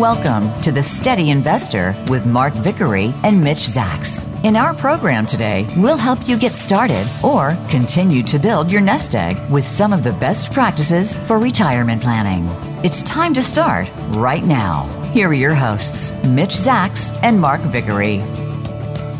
Welcome to The Steady Investor with Mark Vickery and Mitch Zacks. In our program today, we'll help you get started or continue to build your nest egg with some of the best practices for retirement planning. It's time to start right now. Here are your hosts, Mitch Zacks and Mark Vickery.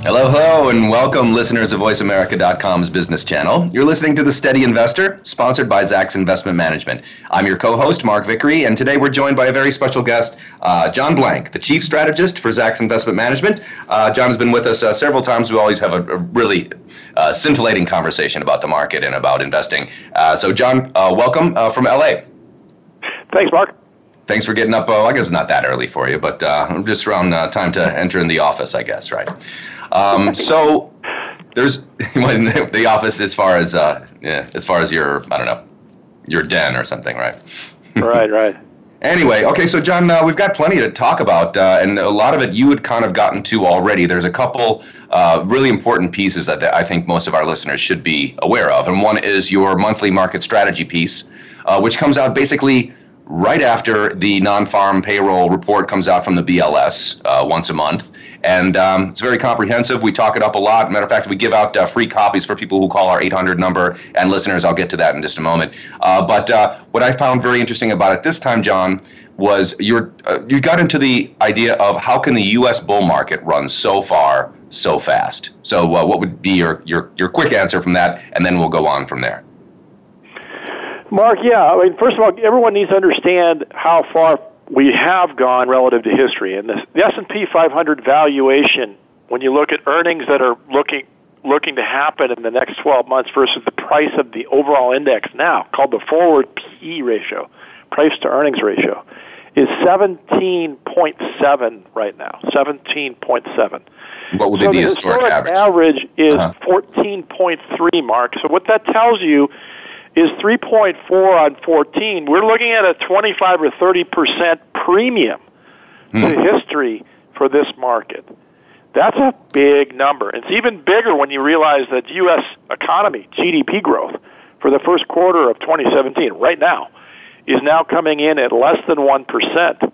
Hello, hello, and welcome, listeners of VoiceAmerica.com's business channel. You're listening to The Steady Investor, sponsored by Zacks Investment Management. I'm your co host, Mark Vickery, and today we're joined by a very special guest, uh, John Blank, the chief strategist for Zacks Investment Management. Uh, John has been with us uh, several times. We always have a, a really uh, scintillating conversation about the market and about investing. Uh, so, John, uh, welcome from LA. Thanks, Mark thanks for getting up. Oh, I guess it's not that early for you, but uh, just around uh, time to enter in the office, I guess, right? Um, so there's the office as far as uh, yeah, as far as your I don't know your den or something, right? right, right. Anyway, okay, so John, uh, we've got plenty to talk about, uh, and a lot of it you had kind of gotten to already. There's a couple uh, really important pieces that I think most of our listeners should be aware of, and one is your monthly market strategy piece, uh, which comes out basically right after the non-farm payroll report comes out from the BLS uh, once a month. And um, it's very comprehensive. We talk it up a lot. Matter of fact, we give out uh, free copies for people who call our 800 number. And listeners, I'll get to that in just a moment. Uh, but uh, what I found very interesting about it this time, John, was you uh, you got into the idea of how can the U.S. bull market run so far so fast. So uh, what would be your, your, your quick answer from that? And then we'll go on from there. Mark, yeah. I mean, first of all, everyone needs to understand how far we have gone relative to history. And the, the S&P 500 valuation, when you look at earnings that are looking looking to happen in the next 12 months versus the price of the overall index now, called the forward PE ratio, price to earnings ratio, is 17.7 right now. 17.7. What would be so the, historic, historic average? average is uh-huh. 14.3, Mark. So what that tells you is 3.4 on 14. We're looking at a 25 or 30 percent premium hmm. to history for this market. That's a big number. It's even bigger when you realize that U.S. economy, GDP growth, for the first quarter of 2017, right now, is now coming in at less than 1%.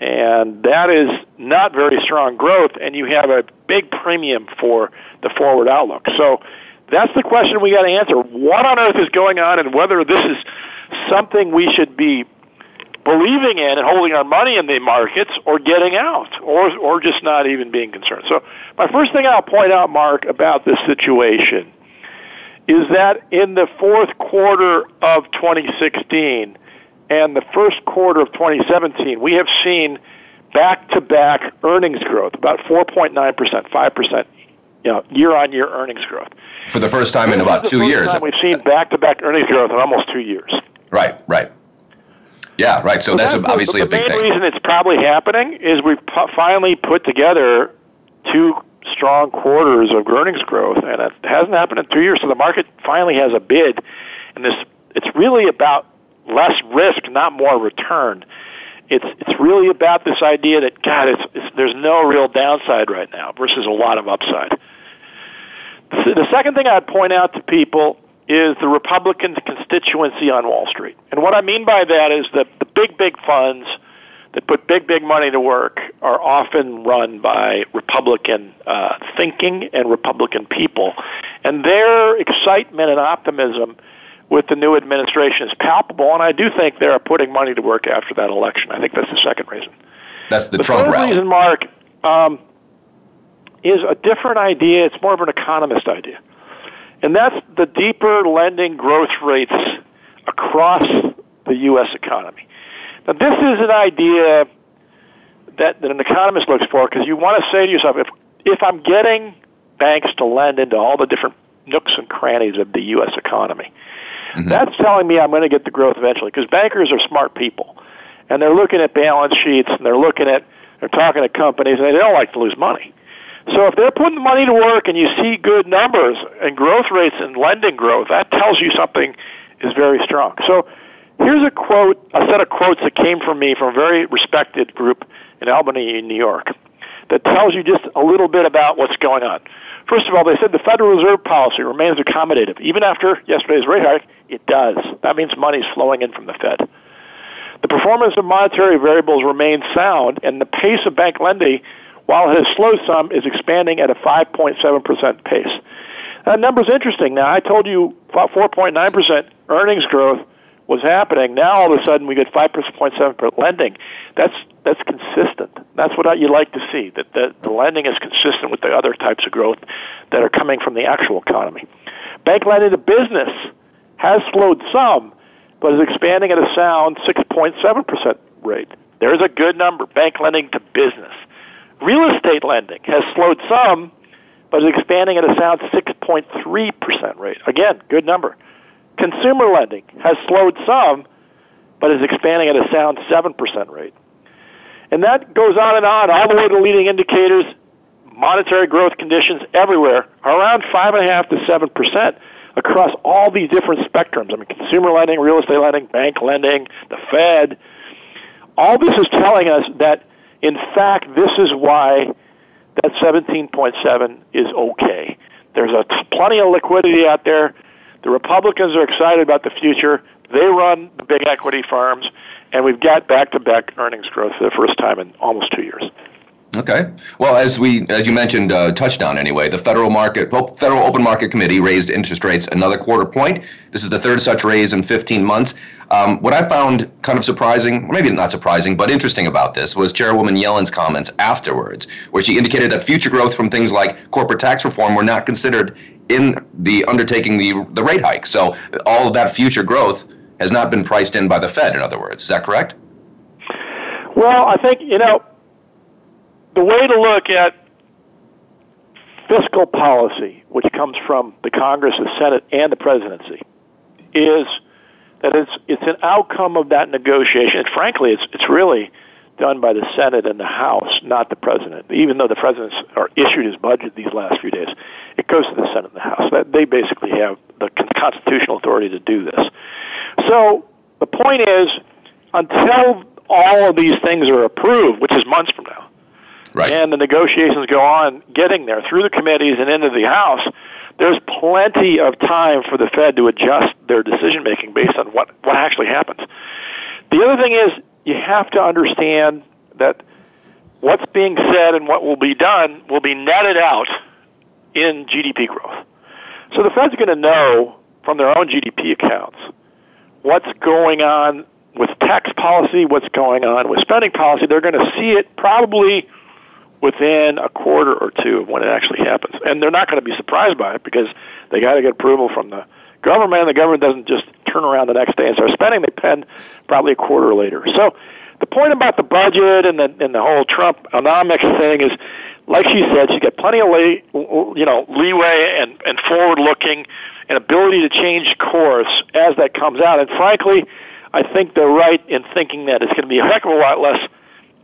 And that is not very strong growth, and you have a big premium for the forward outlook. So that's the question we got to answer. What on earth is going on, and whether this is something we should be believing in and holding our money in the markets, or getting out, or or just not even being concerned. So, my first thing I'll point out, Mark, about this situation is that in the fourth quarter of 2016 and the first quarter of 2017, we have seen back-to-back earnings growth, about 4.9%, 5% you know, year-on-year earnings growth. For the first time in about two years. we've seen back-to-back earnings growth in almost two years. Right, right. Yeah, right. So, so that's, that's, obviously a big thing. The main reason it's probably happening is we've finally put together two strong quarters of earnings growth, and it hasn't happened in two years. So the market finally has a bid, and this it's really about less risk, not more return. It's it's really about this idea that God, it's, it's there's no real downside right now versus a lot of upside. The second thing I'd point out to people is the Republican constituency on Wall Street. And what I mean by that is that the big, big funds that put big, big money to work are often run by Republican uh, thinking and Republican people. And their excitement and optimism with the new administration is palpable, and I do think they are putting money to work after that election. I think that's the second reason. That's the, the Trump third rally. reason, Mark, um, is a different idea. It's more of an economist idea. And that's the deeper lending growth rates across the U.S. economy. Now, this is an idea that, that an economist looks for because you want to say to yourself, if, if I'm getting banks to lend into all the different nooks and crannies of the U.S. economy, mm-hmm. that's telling me I'm going to get the growth eventually because bankers are smart people. And they're looking at balance sheets and they're looking at, they're talking to companies and they don't like to lose money. So if they're putting the money to work and you see good numbers and growth rates and lending growth, that tells you something is very strong. So here's a quote, a set of quotes that came from me from a very respected group in Albany, New York, that tells you just a little bit about what's going on. First of all, they said the Federal Reserve policy remains accommodative. Even after yesterday's rate hike, it does. That means money is flowing in from the Fed. The performance of monetary variables remains sound, and the pace of bank lending, while it has slowed some, is expanding at a 5.7% pace. That number's interesting. Now, I told you 4.9% earnings growth was happening. Now, all of a sudden, we get 5.7% lending. That's that's consistent. That's what you like to see. That the, the lending is consistent with the other types of growth that are coming from the actual economy. Bank lending to business has slowed some, but is expanding at a sound 6.7% rate. There's a good number. Bank lending to business. Real estate lending has slowed some, but is expanding at a sound 6.3% rate. Again, good number. Consumer lending has slowed some, but is expanding at a sound 7% rate. And that goes on and on, all the way to leading indicators, monetary growth conditions everywhere around 5.5 to 7% across all these different spectrums. I mean, consumer lending, real estate lending, bank lending, the Fed. All this is telling us that, in fact, this is why that 17.7 is okay. There's a t- plenty of liquidity out there. The Republicans are excited about the future. They run the big equity firms, and we've got back-to-back earnings growth for the first time in almost two years. Okay. Well, as we, as you mentioned, uh, touched on anyway, the federal market, Federal Open Market Committee raised interest rates another quarter point. This is the third such raise in 15 months. Um, what I found kind of surprising, maybe not surprising, but interesting about this was Chairwoman Yellen's comments afterwards, where she indicated that future growth from things like corporate tax reform were not considered in the undertaking the the rate hike. So all of that future growth has not been priced in by the Fed. In other words, is that correct? Well, I think you know the way to look at fiscal policy, which comes from the Congress, the Senate, and the presidency, is that it's it's an outcome of that negotiation. And frankly, it's it's really done by the Senate and the House, not the president. Even though the president are issued his budget these last few days, it goes to the Senate and the House. They basically have the constitutional authority to do this. So the point is, until all of these things are approved, which is months from now, Right. And the negotiations go on getting there through the committees and into the House. There's plenty of time for the Fed to adjust their decision making based on what, what actually happens. The other thing is you have to understand that what's being said and what will be done will be netted out in GDP growth. So the Fed's going to know from their own GDP accounts what's going on with tax policy, what's going on with spending policy. They're going to see it probably within a quarter or two of when it actually happens. And they're not going to be surprised by it because they got to get approval from the government, the government doesn't just turn around the next day and start spending. They pen probably a quarter later. So the point about the budget and the and the whole Trumponomics thing is, like she said, she's got plenty of lay, you know leeway and and forward looking and ability to change course as that comes out. And frankly, I think they're right in thinking that it's going to be a heck of a lot less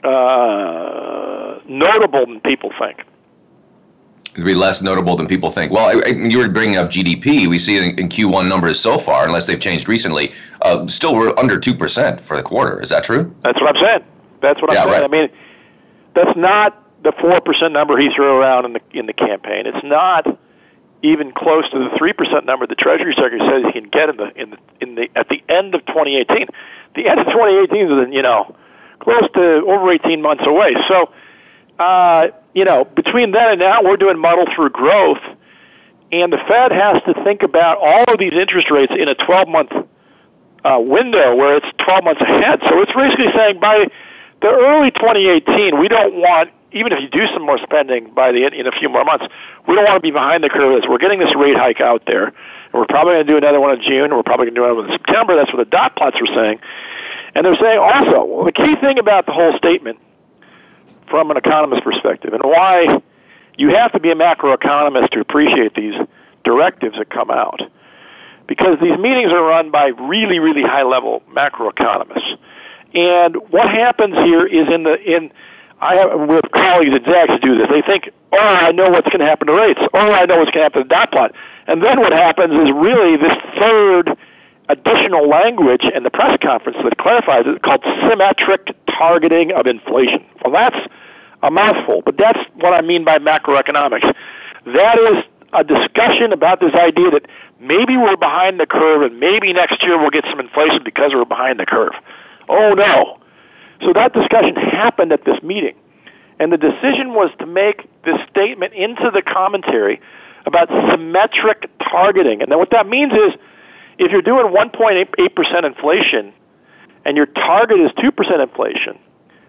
uh, notable than people think. It'd be less notable than people think. Well, I, I, you were bringing up GDP. We see in, in, Q1 numbers so far, unless they've changed recently, uh, still we're under two percent for the quarter. Is that true? That's what I'm saying. That's what I'm saying. Right. I mean, that's not the four percent number he threw around in the in the campaign. It's not even close to the three percent number the Treasury Secretary says he can get in the in the in the at the end of 2018. The end of 2018 is you know close to over 18 months away. So, uh, you know, between then and now, we're doing muddle through growth, and the Fed has to think about all of these interest rates in a 12 month uh, window where it's 12 months ahead. So it's basically saying by the early 2018, we don't want even if you do some more spending by the in a few more months, we don't want to be behind the curve we're getting this rate hike out there. And we're probably going to do another one in June. We're probably going to do another one in September. That's what the dot plots were saying. And they're saying also, the key thing about the whole statement from an economist's perspective and why you have to be a macroeconomist to appreciate these directives that come out. Because these meetings are run by really, really high level macroeconomists. And what happens here is in the in I have with colleagues at Zacks do this. They think, oh, I know what's going to happen to rates. Oh, I know what's going to happen to the dot plot. And then what happens is really this third additional language in the press conference that clarifies it called symmetric targeting of inflation. Well, that's a mouthful, but that's what I mean by macroeconomics. That is a discussion about this idea that maybe we're behind the curve and maybe next year we'll get some inflation because we're behind the curve. Oh no. So that discussion happened at this meeting. And the decision was to make this statement into the commentary about symmetric targeting. And then what that means is if you're doing 1.8% inflation and your target is 2% inflation,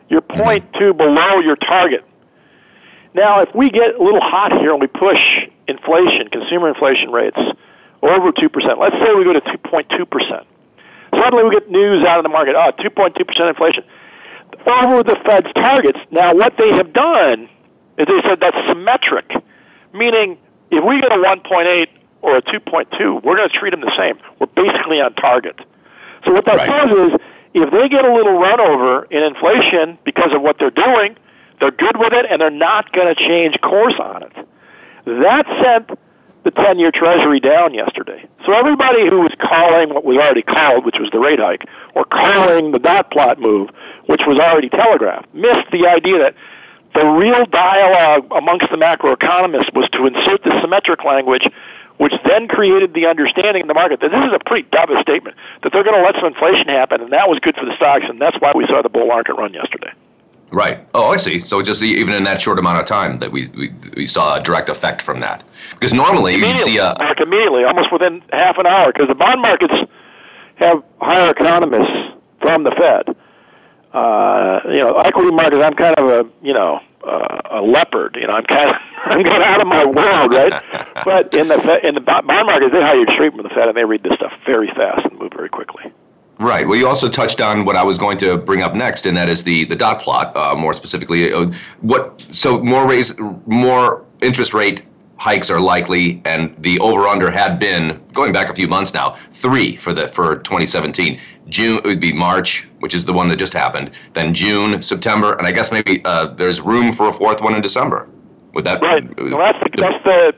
you're mm-hmm. 0.2 below your target. Now, if we get a little hot here and we push inflation, consumer inflation rates, over 2%, let's say we go to 2.2%. Suddenly we get news out of the market, oh, 2.2% inflation. Over the Fed's targets. Now, what they have done is they said that's symmetric, meaning if we get a 1.8 or a 2.2, we're going to treat them the same. We're basically on target. So what that right. says is if they get a little run over in inflation because of what they're doing, they're good with it and they're not going to change course on it. That sent the 10 year Treasury down yesterday. So everybody who was calling what was already called, which was the rate hike, or calling the dot plot move, which was already telegraphed, missed the idea that the real dialogue amongst the macroeconomists was to insert the symmetric language which then created the understanding in the market that this is a pretty dovish statement, that they're going to let some inflation happen, and that was good for the stocks, and that's why we saw the bull market run yesterday. Right. Oh, I see. So just even in that short amount of time that we, we, we saw a direct effect from that. Because normally you see a like immediately, almost within half an hour, because the bond markets have higher economists from the Fed. Uh, you know, equity markets. I'm kind of a you know uh, a leopard. You know, I'm kind of I'm of out of my world, right? but in the Fed, in the bond market, they hire you straight from the Fed, and they read this stuff very fast and move very quickly. Right. Well, you also touched on what I was going to bring up next, and that is the the dot plot. Uh, more specifically, uh, what so more raise more interest rate hikes are likely, and the over under had been going back a few months now three for the for 2017. June it would be March, which is the one that just happened. Then June, September, and I guess maybe uh, there's room for a fourth one in December. Would that right? Well, that's the, that's the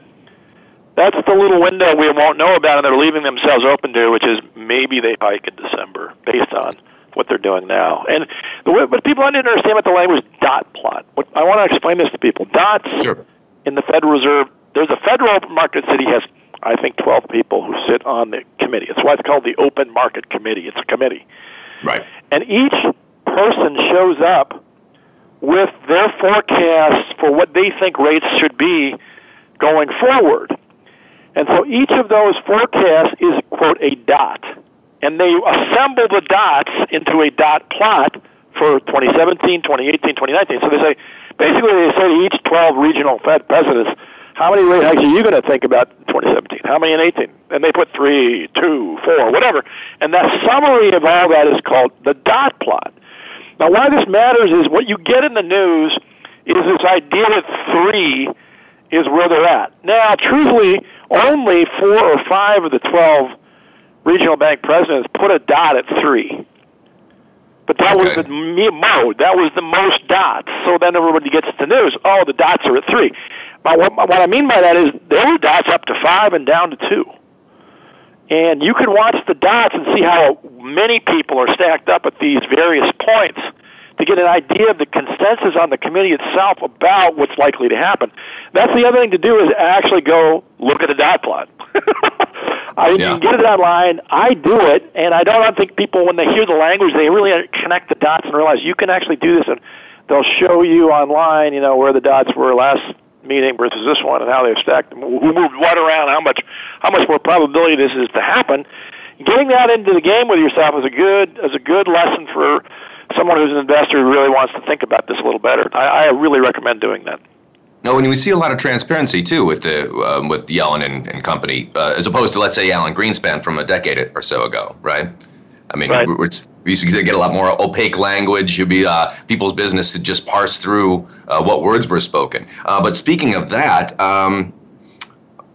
that's the little window we won't know about, and they're leaving themselves open to, which is maybe they hike in December based on what they're doing now. And the way, but people to understand what the language dot plot. What, I want to explain this to people. Dots sure. in the Federal Reserve. There's a Federal open Market City has, I think, 12 people who sit on the committee. It's why it's called the Open Market Committee. It's a committee. Right. And each person shows up with their forecasts for what they think rates should be going forward. And so each of those forecasts is, quote, a dot. And they assemble the dots into a dot plot for 2017, 2018, 2019. So they say, basically they say to each 12 regional Fed presidents, how many rate hikes are you going to think about in 2017? How many in 18? And they put three, two, four, whatever. And that summary of all that is called the dot plot. Now why this matters is what you get in the news is this idea that three is where they're at. Now, truthfully, only four or five of the 12 regional bank presidents put a dot at three. But that okay. was the mode. That was the most dots. So then everybody gets the news. Oh, the dots are at three. But what, what I mean by that is there were dots up to five and down to two. And you can watch the dots and see how many people are stacked up at these various points to get an idea of the consensus on the committee itself about what's likely to happen. That's the other thing to do is actually go look at the dot plot. I yeah. get it online. I do it, and I don't think people, when they hear the language, they really connect the dots and realize you can actually do this, and they'll show you online, you know, where the dots were last meeting versus this one, and how they've stacked who moved what around, how much, how much more probability this is to happen. Getting that into the game with yourself is a good is a good lesson for someone who's an investor who really wants to think about this a little better. I, I really recommend doing that. No, and we see a lot of transparency too with the um, with Yellen and, and company, uh, as opposed to let's say Alan Greenspan from a decade or so ago, right? I mean, right. we used to get a lot more opaque language. You'd be uh, people's business to just parse through uh, what words were spoken. Uh, but speaking of that, um,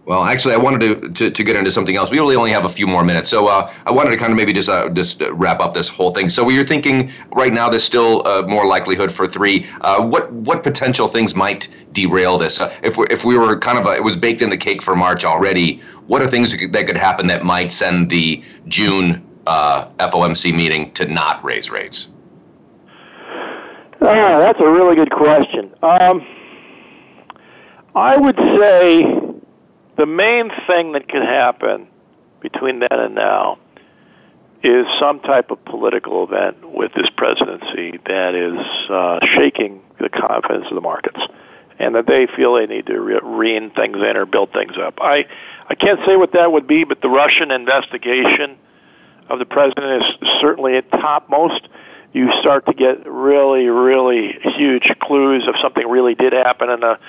well, actually, I wanted to, to, to, get into something else. We really only have a few more minutes, so uh, I wanted to kind of maybe just uh, just wrap up this whole thing. So you're thinking right now there's still uh, more likelihood for three. Uh, what what potential things might derail this? Uh, if we if we were kind of a, it was baked in the cake for March already. What are things that could happen that might send the June uh, FOMC meeting to not raise rates? Ah, that's a really good question. Um, I would say the main thing that could happen between then and now is some type of political event with this presidency that is uh, shaking the confidence of the markets, and that they feel they need to re- rein things in or build things up. I I can't say what that would be, but the Russian investigation of the president is certainly at topmost. You start to get really, really huge clues of something really did happen, and a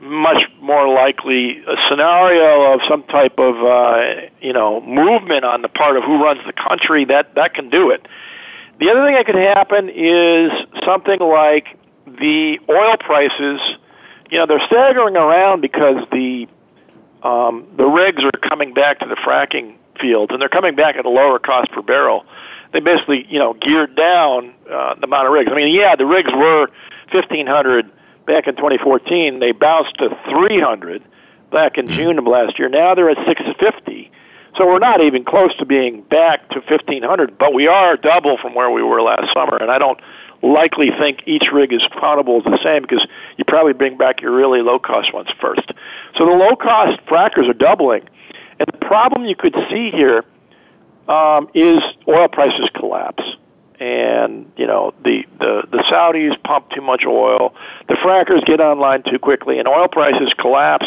much more likely scenario of some type of uh, you know movement on the part of who runs the country that that can do it. The other thing that could happen is something like the oil prices. You know they're staggering around because the um, the rigs are coming back to the fracking fields and they're coming back at a lower cost per barrel. They basically you know geared down uh, the amount of rigs. I mean, yeah, the rigs were fifteen hundred back in 2014. They bounced to 300 back in mm. June of last year. Now they're at 650. So we're not even close to being back to 1500, but we are double from where we were last summer. And I don't likely think each rig is countable as the same because you probably bring back your really low cost ones first. So the low cost frackers are doubling. Problem you could see here um, is oil prices collapse and you know the the the Saudis pump too much oil, the frackers get online too quickly, and oil prices collapse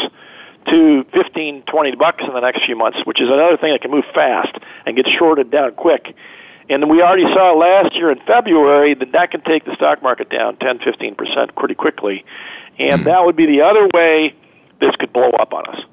to 15, 20 bucks in the next few months, which is another thing that can move fast and get shorted down quick. And we already saw last year in February that that can take the stock market down 10, 15 percent pretty quickly, and mm. that would be the other way this could blow up on us.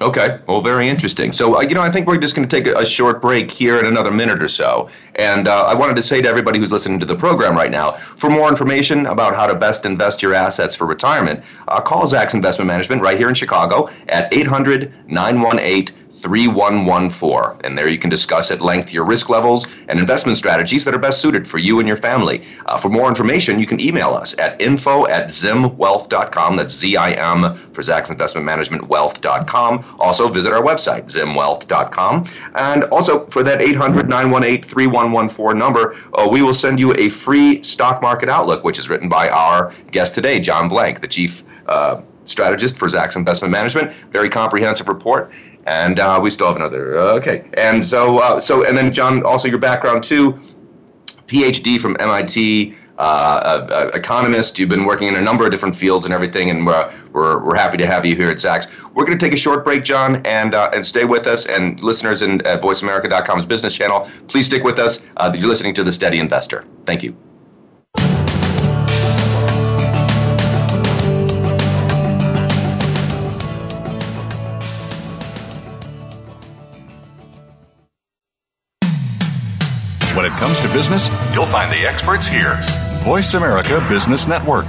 Okay, well, very interesting. So, uh, you know, I think we're just going to take a, a, short break here in another minute or so. And uh, I wanted to say to everybody who's listening to the program right now for more information about how to best invest your assets for retirement, uh, call Zacks Investment Management right here in Chicago at 800 918 3114. And there you can discuss at length your risk levels and investment strategies that are best suited for you and your family. Uh, for more information, you can email us at info at zimwealth.com. That's Z I M for Zacks Investment Management Wealth.com. Also, visit our website, zimwealth.com. And also, for that 800 918 3114 number, uh, we will send you a free stock market outlook, which is written by our guest today, John Blank, the chief. Uh, strategist for Zacks Investment Management. Very comprehensive report and uh, we still have another. Uh, okay, and so uh, so and then John, also your background too, PhD from MIT. Uh, economist. You've been working in a number of different fields and everything, and we're, we're, we're happy to have you here at Zacks. We're going to take a short break, John, and uh, and stay with us. And listeners in, at VoiceAmerica.com's business channel, please stick with us. Uh, you're listening to The Steady Investor. Thank you. Comes to business, you'll find the experts here. Voice America Business Network.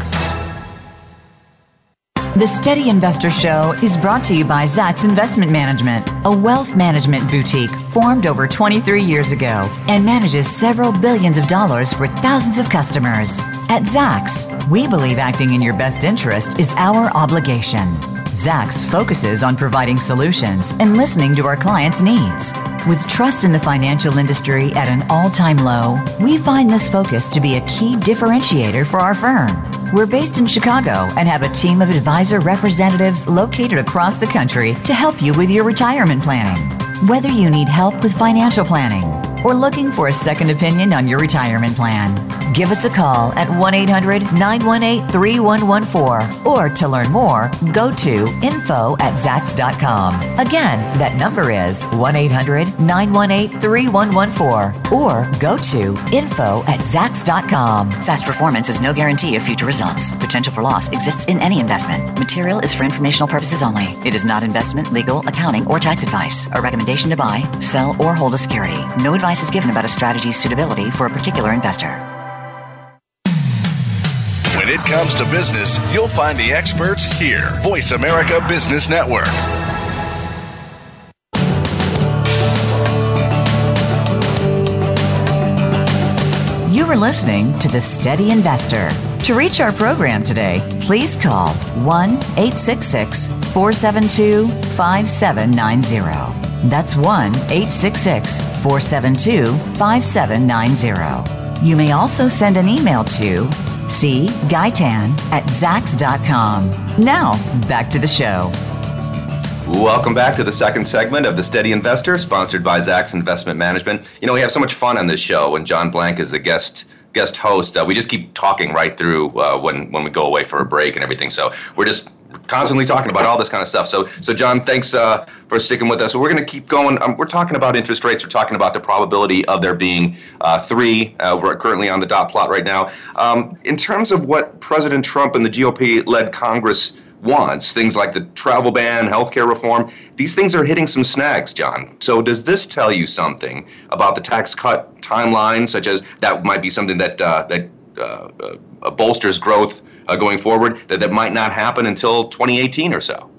The Steady Investor Show is brought to you by Zacks Investment Management, a wealth management boutique formed over 23 years ago and manages several billions of dollars for thousands of customers. At Zacks, we believe acting in your best interest is our obligation. Zacks focuses on providing solutions and listening to our clients' needs. With trust in the financial industry at an all time low, we find this focus to be a key differentiator for our firm. We're based in Chicago and have a team of advisor representatives located across the country to help you with your retirement planning. Whether you need help with financial planning or looking for a second opinion on your retirement plan, Give us a call at 1 800 918 3114 or to learn more, go to info at zacks.com. Again, that number is 1 800 918 3114 or go to info at zacks.com. Fast performance is no guarantee of future results. Potential for loss exists in any investment. Material is for informational purposes only. It is not investment, legal, accounting, or tax advice. A recommendation to buy, sell, or hold a security. No advice is given about a strategy's suitability for a particular investor. When it comes to business, you'll find the experts here. Voice America Business Network. You are listening to The Steady Investor. To reach our program today, please call 1 866 472 5790. That's 1 866 472 5790. You may also send an email to Gaitan at Zacks.com. Now, back to the show. Welcome back to the second segment of The Steady Investor, sponsored by Zacks Investment Management. You know, we have so much fun on this show when John Blank is the guest guest host. Uh, we just keep talking right through uh, when when we go away for a break and everything. So we're just constantly talking about all this kind of stuff. So, so John, thanks uh, for sticking with us. So we're going to keep going. Um, we're talking about interest rates. We're talking about the probability of there being uh, three. Uh, we're currently on the dot plot right now. Um, in terms of what President Trump and the GOP-led Congress wants, things like the travel ban, healthcare reform, these things are hitting some snags, John. So does this tell you something about the tax cut timeline, such as that might be something that uh, that uh, uh, bolsters growth uh, going forward, that, that might not happen until 2018 or so?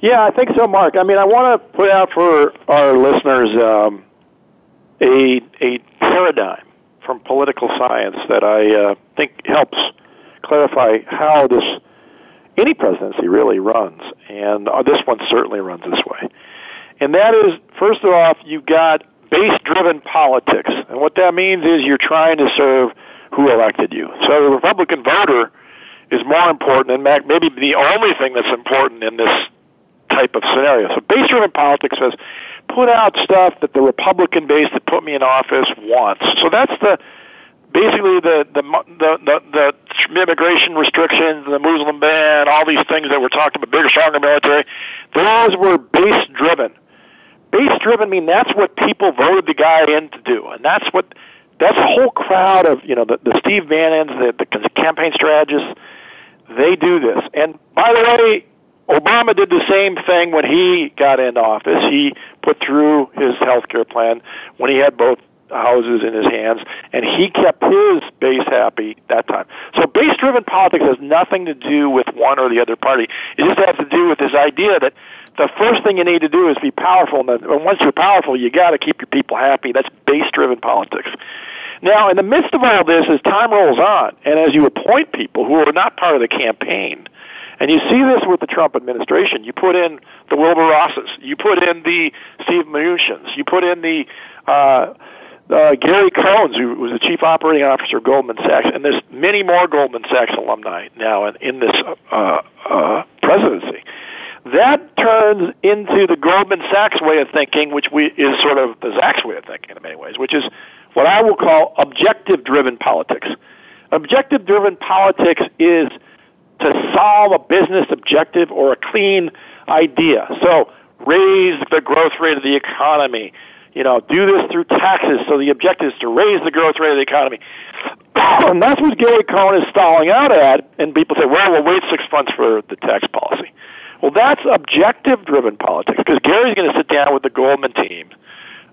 Yeah, I think so, Mark. I mean, I want to put out for our listeners um, a, a paradigm from political science that I uh, think helps clarify how this any presidency really runs, and uh, this one certainly runs this way. And that is, first of all, you've got base-driven politics, and what that means is you're trying to serve who elected you. So the Republican voter is more important, and maybe the only thing that's important in this type of scenario. So base-driven politics says, put out stuff that the Republican base that put me in office wants. So that's the basically the the the the, the immigration restrictions, the Muslim ban, all these things that we're talking about, bigger, stronger military. Those were base-driven. Base-driven mean that's what people voted the guy in to do, and that's what that's a whole crowd of you know the, the Steve Bannons, the, the campaign strategists. They do this, and by the way, Obama did the same thing when he got into office. He put through his health care plan when he had both houses in his hands, and he kept his base happy that time. So base-driven politics has nothing to do with one or the other party. It just has to do with this idea that the first thing you need to do is be powerful, and once you're powerful, you got to keep your people happy. That's base-driven politics. Now, in the midst of all this, as time rolls on, and as you appoint people who are not part of the campaign, and you see this with the Trump administration, you put in the Wilbur Rosses, you put in the Steve Mnuchins, you put in the uh, uh, Gary Cohns, who was the chief operating officer of Goldman Sachs, and there's many more Goldman Sachs alumni now in, in this uh, uh, presidency. That turns into the Goldman Sachs way of thinking, which we, is sort of the Zacks way of thinking in many ways, which is what I will call objective-driven politics. Objective-driven politics is to solve a business objective or a clean idea. So raise the growth rate of the economy, you know, do this through taxes. So the objective is to raise the growth rate of the economy. and that's what Gary Cohn is stalling out at. And people say, well, we'll wait six months for the tax policy. Well, that's objective driven politics because Gary's going to sit down with the Goldman team,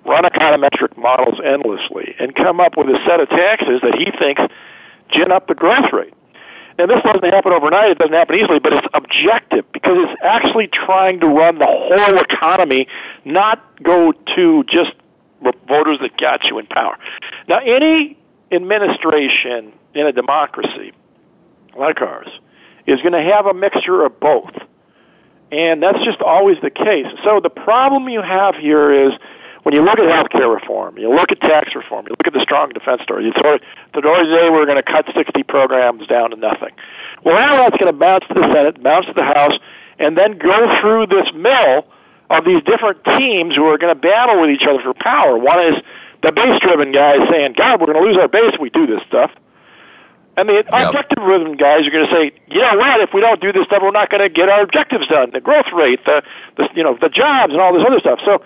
run econometric models endlessly, and come up with a set of taxes that he thinks gin up the growth rate. And this doesn't happen overnight. It doesn't happen easily, but it's objective because it's actually trying to run the whole economy, not go to just voters that got you in power. Now, any administration in a democracy like ours is going to have a mixture of both. And that's just always the case. So the problem you have here is when you look at health care reform, you look at tax reform, you look at the strong defense story, you sort of, the story today we're going to cut 60 programs down to nothing. Well, now that's going to bounce to the Senate, bounce to the House, and then go through this mill of these different teams who are going to battle with each other for power. One is the base-driven guys saying, God, we're going to lose our base if we do this stuff. And the yep. objective-driven guys are going to say, you know what? If we don't do this stuff, we're not going to get our objectives done. The growth rate, the, the you know the jobs, and all this other stuff. So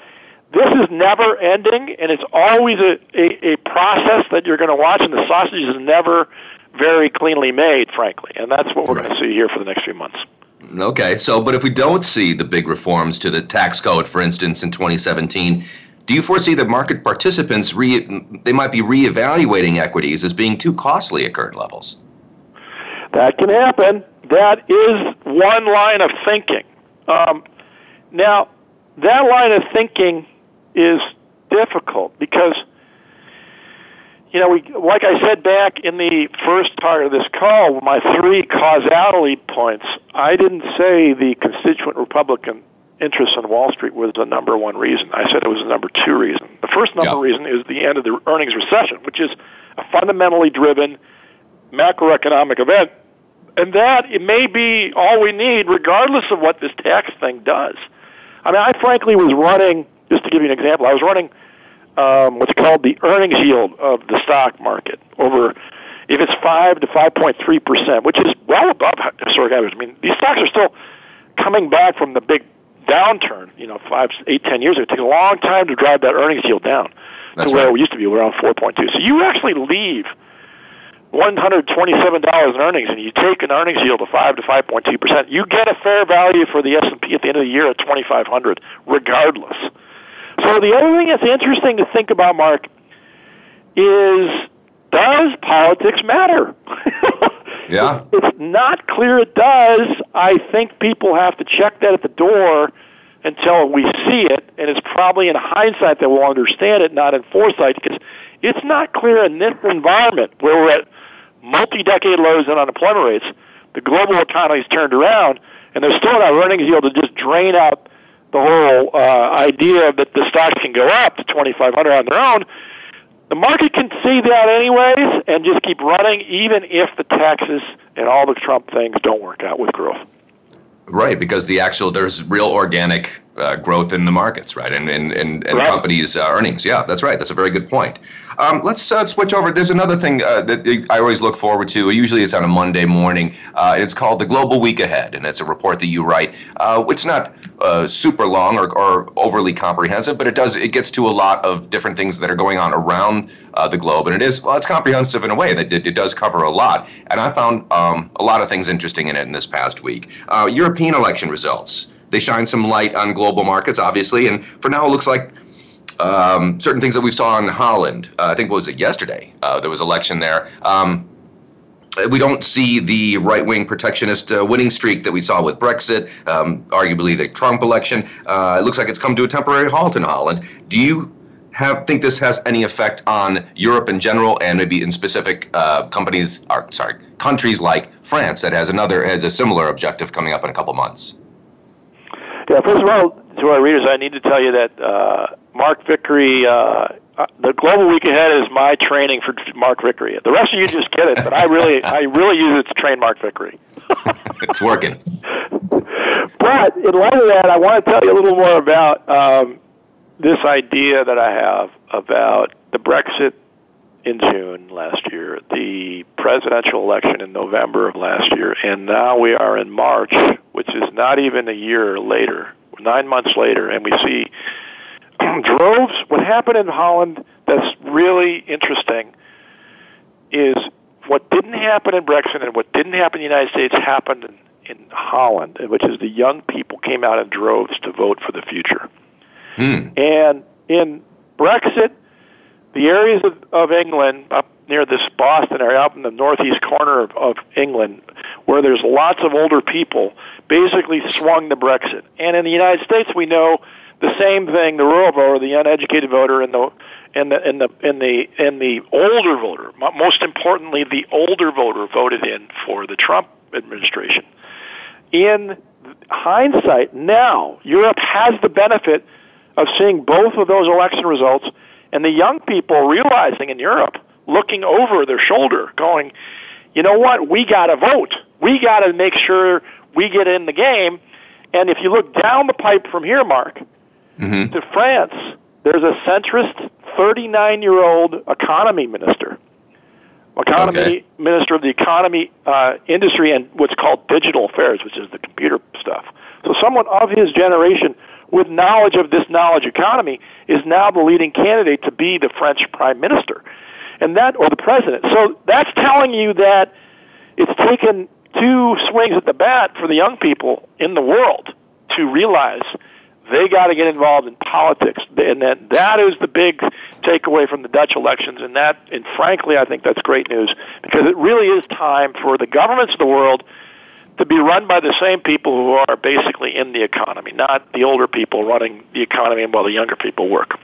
this is never ending, and it's always a, a, a process that you're going to watch, and the sausage is never very cleanly made, frankly. And that's what we're right. going to see here for the next few months. Okay, so but if we don't see the big reforms to the tax code, for instance, in 2017, do you foresee that market participants re, they might be reevaluating equities as being too costly at current levels? That can happen. That is one line of thinking. Um, now, that line of thinking is difficult because you know, we, like I said back in the first part of this call, my three causality points, I didn't say the constituent Republican interest in Wall Street was the number one reason. I said it was the number two reason. The first number yeah. reason is the end of the earnings recession, which is a fundamentally driven macroeconomic event and that it may be all we need, regardless of what this tax thing does. I mean, I frankly was running. Just to give you an example, I was running um, what's called the earnings yield of the stock market over if it's five to five point three percent, which is well above historic averages. I mean, these stocks are still coming back from the big downturn. You know, five, eight, ten years ago. It took a long time to drive that earnings yield down That's to where right. we used to be around four point two. So you actually leave one hundred twenty-seven dollars in earnings, and you take an earnings yield of five to five point two percent. You get a fair value for the S and P at the end of the year at twenty-five hundred, regardless. So the other thing that's interesting to think about, Mark, is does politics matter? Yeah. It's not clear it does. I think people have to check that at the door until we see it, and it's probably in hindsight that we'll understand it, not in foresight, because it's not clear in this environment where we're at multi-decade lows in unemployment rates, the global economy's turned around, and there's still enough earnings yield to just drain out the whole uh, idea that the stocks can go up to 2,500 on their own. The market can see that anyways and just keep running, even if the taxes and all the Trump things don't work out with growth. Right, because the actual there's real organic uh, growth in the markets, right, and and and, and Right. companies' uh, earnings. Yeah, that's right. That's a very good point. Um, let's uh, switch over. There's another thing uh, that I always look forward to. Usually, it's on a Monday morning. Uh, it's called the Global Week Ahead, and it's a report that you write. Uh, it's not uh, super long or, or overly comprehensive, but it does it gets to a lot of different things that are going on around uh, the globe, and it is well, it's comprehensive in a way that it, it does cover a lot. And I found um, a lot of things interesting in it in this past week. Uh, European election results. They shine some light on global markets, obviously, and for now it looks like um, certain things that we saw in Holland. Uh, I think what was it yesterday? Uh, there was election there. Um, we don't see the right wing protectionist uh, winning streak that we saw with Brexit, um, arguably the Trump election. Uh, it looks like it's come to a temporary halt in Holland. Do you have think this has any effect on Europe in general, and maybe in specific uh, companies, or sorry, countries like France that has another has a similar objective coming up in a couple months? Yeah, first of all, to our readers, I need to tell you that uh, Mark Vickery, uh, uh, the Global Week Ahead is my training for Mark Vickery. The rest of you just get it, but I really, I really use it to train Mark Vickery. It's working. But in light of that, I want to tell you a little more about um, this idea that I have about the Brexit in June last year, the presidential election in November of last year, and now we are in March, which is not even a year later, nine months later, and we see droves. What happened in Holland that's really interesting is what didn't happen in Brexit and what didn't happen in the United States happened in, in Holland, which is the young people came out in droves to vote for the future. Hmm. And in Brexit, the areas of, of England up near this Boston area, up in the northeast corner of, of England, where there's lots of older people, basically swung the Brexit. And in the United States, we know the same thing: the rural voter, the uneducated voter, and the and the and the and the and the older voter. Most importantly, the older voter voted in for the Trump administration. In hindsight, now Europe has the benefit of seeing both of those election results, and the young people realizing in Europe, looking over their shoulder, going, you know what, we got to vote. We got to make sure we get in the game. And if you look down the pipe from here, Mark, Mm-hmm. to France, there's a centrist 39 year old economy minister. Economy Okay. minister of the economy uh, industry and what's called digital affairs, which is the computer stuff. So someone of his generation with knowledge of this knowledge economy is now the leading candidate to be the French prime minister. And that or the president. So that's telling you that it's taken two swings at the bat for the young people in the world to realize they got to get involved in politics, and that that is the big takeaway from the Dutch elections. And that, and frankly, I think that's great news because it really is time for the governments of the world to be run by the same people who are basically in the economy, not the older people running the economy while the younger people work.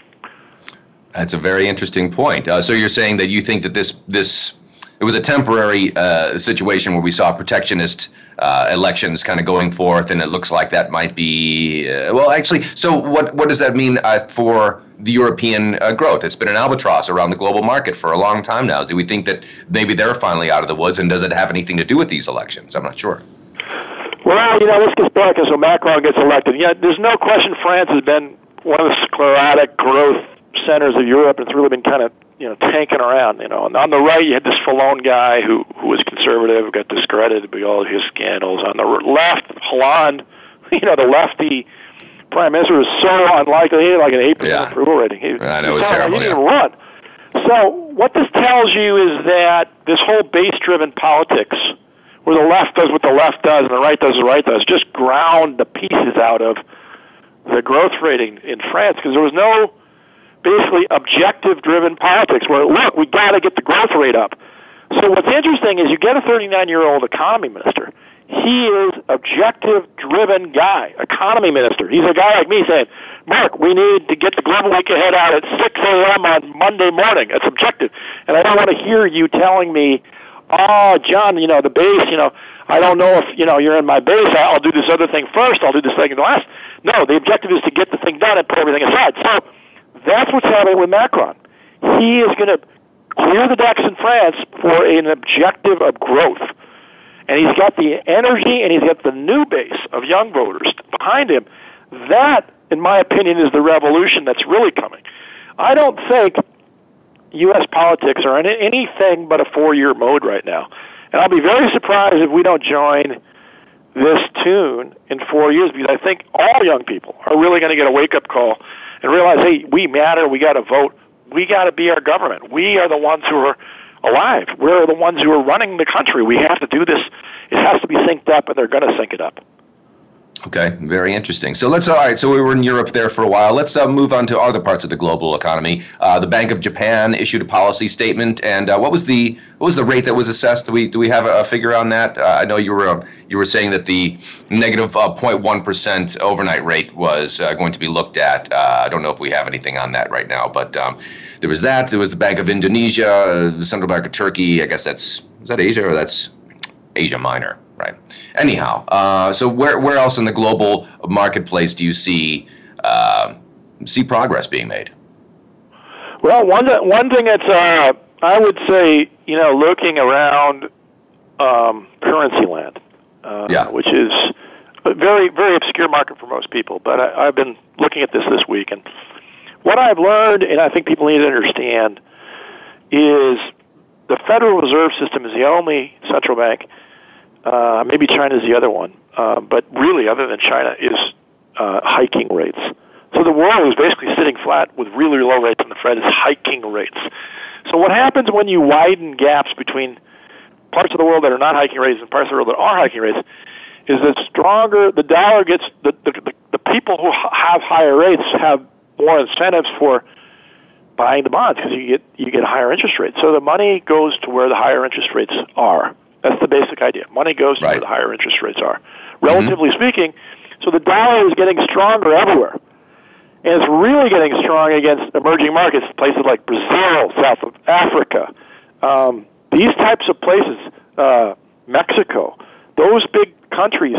That's a very interesting point. Uh, so you're saying that you think that this this it was a temporary uh, situation where we saw protectionist uh, elections kind of going forth, and it looks like that might be uh, well. Actually, so what what does that mean uh, for the European uh, growth. It's been an albatross around the global market for a long time now. Do we think that maybe they're finally out of the woods, and does it have anything to do with these elections? I'm not sure. Well, you know, this gets back as so Macron gets elected. Yeah, there's no question France has been one of the sclerotic growth centers of Europe. It's really been kind of you know tanking around. You know, and on the right you had this Fillon guy who who was conservative, got discredited by all his scandals. On the left, Hollande, you know, the lefty prime minister was so unlikely. He had like an eight percent Yeah. approval rating. He, I know, it was terrible, He didn't yeah. run. So what this tells you is that this whole base-driven politics, where the left does what the left does and the right does what the right does, just ground the pieces out of the growth rating in France because there was no basically objective driven politics where look we got to get the growth rate up. So what's interesting is you get a 39 year old economy minister. He is objective driven guy economy minister. He's a guy like me saying mark we need to get the global week ahead out at 6 a.m on monday morning. That's objective. And i don't want to hear you telling me oh john you know the base you know i don't know if you know you're in my base i'll do this other thing first i'll do this thing last no the objective is to get the thing done and put everything aside so that's what's happening with Macron. He is going to clear the decks in France for an objective of growth. And he's got the energy and he's got the new base of young voters behind him. That, in my opinion, is the revolution that's really coming. I don't think U.S. politics are in anything but a four-year mode right now. And I'll be very surprised if we don't join this tune in four years because I think all young people are really going to get a wake-up call and realize, hey, we matter. We got to vote. We got to be our government. We are the ones who are alive. We're the ones who are running the country. We have to do this. It has to be synced up, and they're going to sync it up. Okay, very interesting. So let's all right. So we were in Europe there for a while. Let's uh, move on to other parts of the global economy. Uh, the Bank of Japan issued a policy statement, and uh, what was the what was the rate that was assessed? Do we do we have a, figure on that? Uh, I know you were uh, you were saying that the negative uh, 0.1 percent overnight rate was uh, going to be looked at. I don't know if we have anything on that right now, but um, there was that. There was the Bank of Indonesia, the Central Bank of Turkey. I guess that's is that Asia or that's Asia Minor, right? Anyhow, uh, so where where else in the global marketplace do you see uh, see progress being made? Well, one one thing that's uh, I would say, you know, looking around um, currency land, uh, Yeah. which is a very very obscure market for most people. But I, I've been looking at this this week, and what I've learned, and I think people need to understand, is the Federal Reserve System is the only central bank. Uh, maybe China's the other one, uh, but really, other than China, is uh, hiking rates. So the world is basically sitting flat with really low rates, and the Fed is hiking rates. So what happens when you widen gaps between parts of the world that are not hiking rates and parts of the world that are hiking rates is that stronger the dollar gets the the, the, the people who have higher rates have more incentives for buying the bonds because you get you get higher interest rates. So the money goes to where the higher interest rates are. That's the basic idea. Money goes to Right. where the higher interest rates are. Relatively speaking, so the dollar is getting stronger everywhere. And it's really getting strong against emerging markets, places like Brazil, South of Africa, um, these types of places, uh, Mexico, those big countries.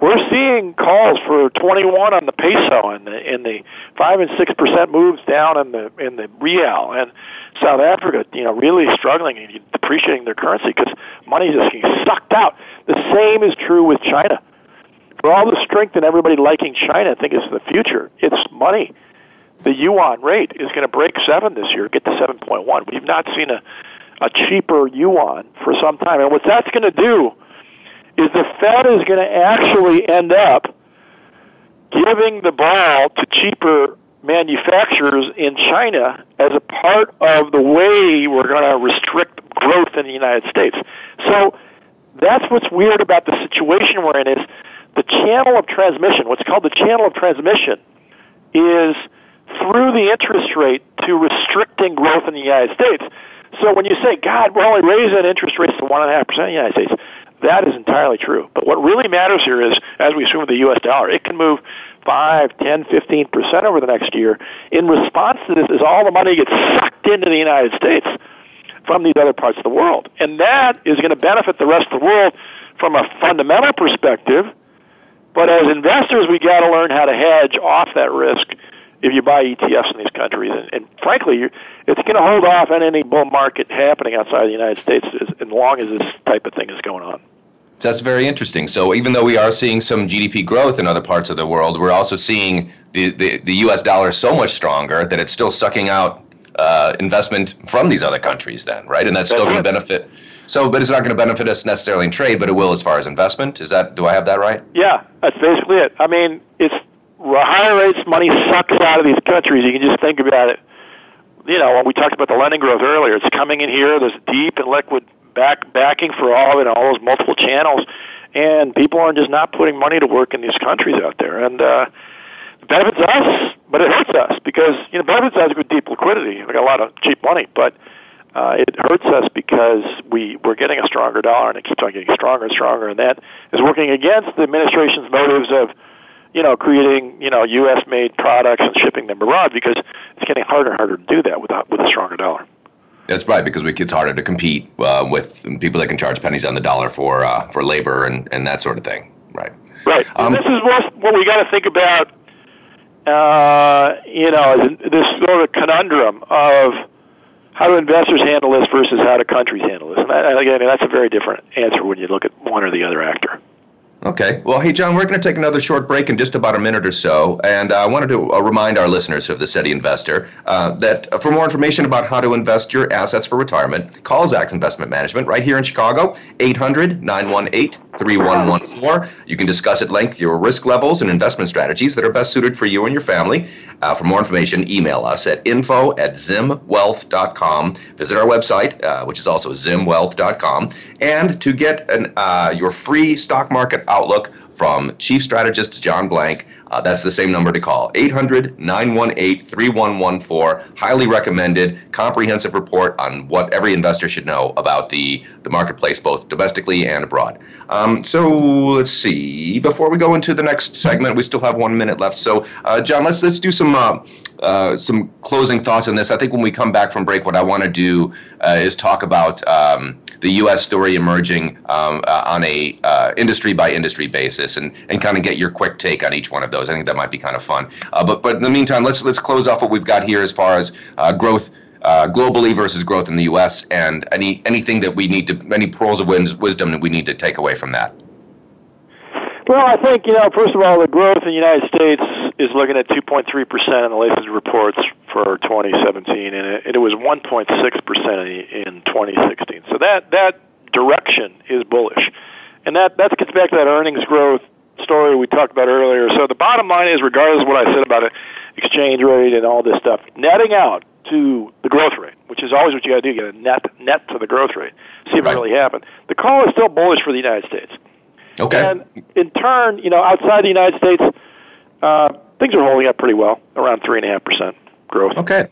We're seeing calls for 21 on the peso and the, and the five and six percent moves down in the in the real and South Africa, you know, really struggling and depreciating their currency because money is just getting sucked out. The same is true with China for all the strength and everybody liking China, I think it's the future. It's money. The yuan rate is going to break seven this year, get to seven point one. We've not seen a a cheaper yuan for some time, and what that's going to do is the Fed is going to actually end up giving the ball to cheaper manufacturers in China as a part of the way we're going to restrict growth in the United States. So that's what's weird about the situation we're in is the channel of transmission, what's called the channel of transmission, is through the interest rate to restricting growth in the United States. So when you say, God, we're only raising interest rates to 1.5% in the United States, that is entirely true. But what really matters here is, as we assume with the U.S. dollar, it can move 5, 10, 15% over the next year. In response to this is all the money gets sucked into the United States from these other parts of the world. And that is going to benefit the rest of the world from a fundamental perspective. But as investors, we got to learn how to hedge off that risk if you buy ETFs in these countries. And, and frankly, it's going to hold off on any bull market happening outside the United States as, as long as this type of thing is going on. That's very interesting. So even though we are seeing some GDP growth in other parts of the world, we're also seeing the, the, the U.S. dollar so much stronger that it's still sucking out uh, investment from these other countries then, right? And that's, that's still going to benefit. So, but it's not going to benefit us necessarily in trade, but it will as far as investment. Is that, do I have that right? Yeah, that's basically it. I mean, it's higher rates, money sucks out of these countries. You can just think about it. You know, when we talked about the lending growth earlier, it's coming in here. There's deep and liquid back backing for all of it, all those multiple channels, and people are just not putting money to work in these countries out there. And uh, it benefits us, but it hurts us because you know benefits us with deep liquidity. We got a lot of cheap money, but uh, it hurts us because we we're getting a stronger dollar, and it keeps on getting stronger and stronger, and that is working against the administration's motives of you know, creating, you know, U.S. made products and shipping them abroad because it's getting harder and harder to do that with a, with a stronger dollar. That's right, because it's harder to compete uh, with people that can charge pennies on the dollar for uh, for labor and, and that sort of thing. Right. Right. Um, this is what, what we got to think about. Uh, you know, this sort of conundrum of how do investors handle this versus how do countries handle this. And, and again, that's a very different answer when you look at one or the other actor. Okay. Well, hey, John, we're going to take another short break in just about a minute or so. And I wanted to uh, remind our listeners of the Steady Investor uh, that uh, for more information about how to invest your assets for retirement, call Zacks Investment Management right here in Chicago, 800 918 3114. You can discuss at length your risk levels and investment strategies that are best suited for you and your family. Uh, for more information, email us at info at zimwealth.com. Visit our website, uh, which is also zimwealth.com. And to get an, your free stock market outlook from Chief Strategist John Blank. Uh, that's the same number to call 800 918 3114. Highly recommended, comprehensive report on what every investor should know about the, the marketplace, both domestically and abroad. Um, so let's see. Before we go into the next segment, we still have one minute left. So, uh, John, let's let's do some uh, uh some closing thoughts on this. I think when we come back from break, what I want to do uh, is talk about. Um, the U.S. story emerging um, uh, on a uh, industry by industry basis, and, and kind of get your quick take on each one of those. I think that might be kind of fun. Uh, but but in the meantime, let's let's close off what we've got here as far as uh, growth. Uh, globally versus growth in the U.S. and any anything that we need to any pearls of wisdom that we need to take away from that. Well, I think, you know, first of all, the growth in the United States is looking at 2.3% in the latest reports for 2017, and it, it was 1.6% in 2016. So that, that direction is bullish. And that, that gets back to that earnings growth story we talked about earlier. So the bottom line is, regardless of what I said about it, exchange rate and all this stuff, netting out to the growth rate, which is always what you got to do. You got to net net to the growth rate, see if right. it really happened. The call is still bullish for the United States. Okay. And in turn, you know, outside the United States, uh, things are holding up pretty well, around three and a half percent growth. Okay.